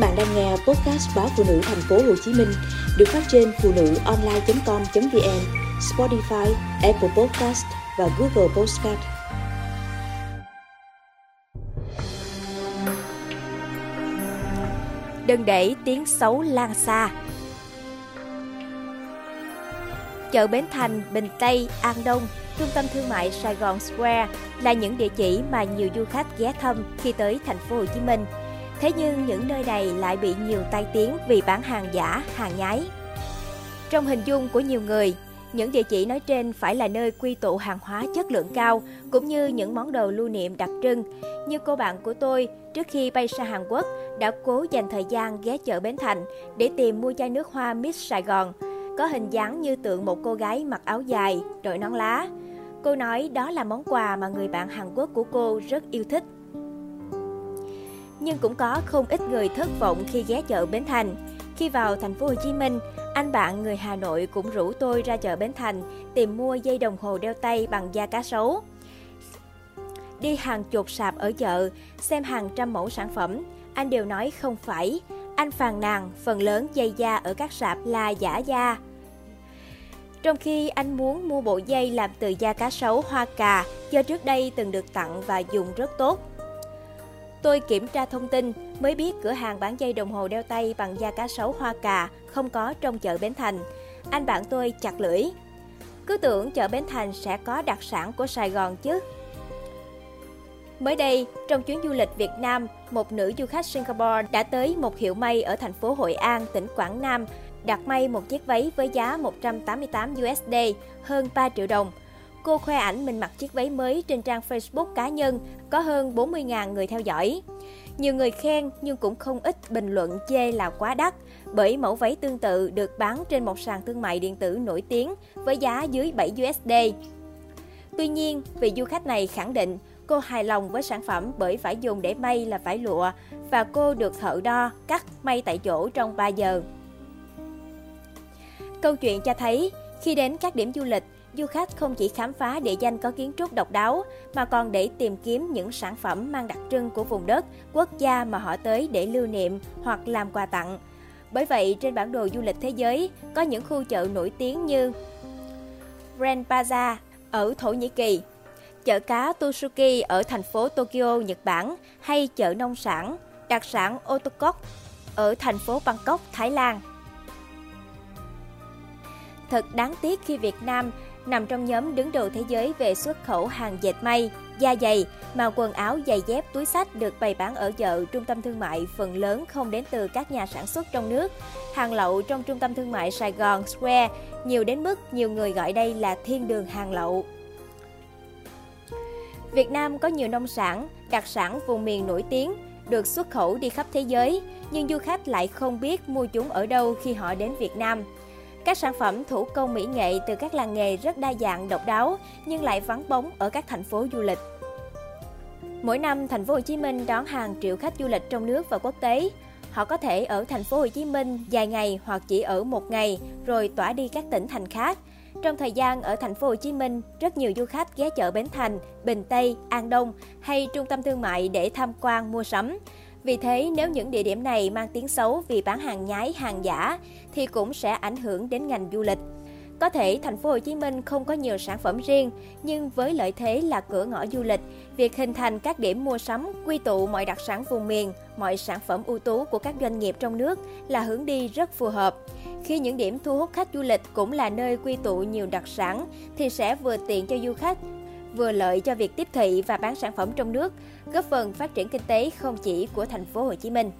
bạn đang nghe podcast báo phụ nữ thành phố Hồ Chí Minh được phát trên phụ nữ online.com.vn, Spotify, Apple Podcast và Google Podcast. Đừng để tiếng xấu lan xa. Chợ Bến Thành, Bình Tây, An Đông, trung tâm thương mại Sài Gòn Square là những địa chỉ mà nhiều du khách ghé thăm khi tới thành phố Hồ Chí Minh. Thế nhưng những nơi này lại bị nhiều tai tiếng vì bán hàng giả, hàng nhái. Trong hình dung của nhiều người, những địa chỉ nói trên phải là nơi quy tụ hàng hóa chất lượng cao cũng như những món đồ lưu niệm đặc trưng. Như cô bạn của tôi, trước khi bay sang Hàn Quốc, đã cố dành thời gian ghé chợ Bến Thành để tìm mua chai nước hoa Miss Sài Gòn, có hình dáng như tượng một cô gái mặc áo dài, đội nón lá. Cô nói đó là món quà mà người bạn Hàn Quốc của cô rất yêu thích. Nhưng cũng có không ít người thất vọng khi ghé chợ Bến Thành. Khi vào thành phố Hồ Chí Minh, anh bạn người Hà Nội cũng rủ tôi ra chợ Bến Thành tìm mua dây đồng hồ đeo tay bằng da cá sấu. Đi hàng chục sạp ở chợ, xem hàng trăm mẫu sản phẩm, anh đều nói không phải. Anh phàn nàn phần lớn dây da ở các sạp là giả da. Trong khi anh muốn mua bộ dây làm từ da cá sấu hoa cà do trước đây từng được tặng và dùng rất tốt. Tôi kiểm tra thông tin mới biết cửa hàng bán dây đồng hồ đeo tay bằng da cá sấu hoa cà không có trong chợ Bến Thành. Anh bạn tôi chặt lưỡi. Cứ tưởng chợ Bến Thành sẽ có đặc sản của Sài Gòn chứ. Mới đây, trong chuyến du lịch Việt Nam, một nữ du khách Singapore đã tới một hiệu may ở thành phố Hội An, tỉnh Quảng Nam, đặt may một chiếc váy với giá 188 USD, hơn 3 triệu đồng. Cô khoe ảnh mình mặc chiếc váy mới trên trang Facebook cá nhân, có hơn 40.000 người theo dõi. Nhiều người khen nhưng cũng không ít bình luận chê là quá đắt, bởi mẫu váy tương tự được bán trên một sàn thương mại điện tử nổi tiếng với giá dưới 7 USD. Tuy nhiên, vị du khách này khẳng định cô hài lòng với sản phẩm bởi phải dùng để may là vải lụa và cô được thợ đo, cắt, may tại chỗ trong 3 giờ. Câu chuyện cho thấy, khi đến các điểm du lịch, du khách không chỉ khám phá địa danh có kiến trúc độc đáo mà còn để tìm kiếm những sản phẩm mang đặc trưng của vùng đất, quốc gia mà họ tới để lưu niệm hoặc làm quà tặng. Bởi vậy, trên bản đồ du lịch thế giới có những khu chợ nổi tiếng như Grand Plaza ở Thổ Nhĩ Kỳ, chợ cá Tsuki ở thành phố Tokyo, Nhật Bản hay chợ nông sản, đặc sản Otokok ở thành phố Bangkok, Thái Lan. Thật đáng tiếc khi Việt Nam nằm trong nhóm đứng đầu thế giới về xuất khẩu hàng dệt may, da dày, mà quần áo, giày dép, túi sách được bày bán ở chợ, trung tâm thương mại phần lớn không đến từ các nhà sản xuất trong nước. Hàng lậu trong trung tâm thương mại Sài Gòn Square nhiều đến mức nhiều người gọi đây là thiên đường hàng lậu. Việt Nam có nhiều nông sản, đặc sản vùng miền nổi tiếng, được xuất khẩu đi khắp thế giới, nhưng du khách lại không biết mua chúng ở đâu khi họ đến Việt Nam. Các sản phẩm thủ công mỹ nghệ từ các làng nghề rất đa dạng độc đáo nhưng lại vắng bóng ở các thành phố du lịch. Mỗi năm, thành phố Hồ Chí Minh đón hàng triệu khách du lịch trong nước và quốc tế. Họ có thể ở thành phố Hồ Chí Minh vài ngày hoặc chỉ ở một ngày rồi tỏa đi các tỉnh thành khác. Trong thời gian ở thành phố Hồ Chí Minh, rất nhiều du khách ghé chợ Bến Thành, Bình Tây, An Đông hay trung tâm thương mại để tham quan mua sắm. Vì thế, nếu những địa điểm này mang tiếng xấu vì bán hàng nhái, hàng giả thì cũng sẽ ảnh hưởng đến ngành du lịch. Có thể thành phố Hồ Chí Minh không có nhiều sản phẩm riêng, nhưng với lợi thế là cửa ngõ du lịch, việc hình thành các điểm mua sắm quy tụ mọi đặc sản vùng miền, mọi sản phẩm ưu tú của các doanh nghiệp trong nước là hướng đi rất phù hợp. Khi những điểm thu hút khách du lịch cũng là nơi quy tụ nhiều đặc sản thì sẽ vừa tiện cho du khách, vừa lợi cho việc tiếp thị và bán sản phẩm trong nước, góp phần phát triển kinh tế không chỉ của thành phố Hồ Chí Minh.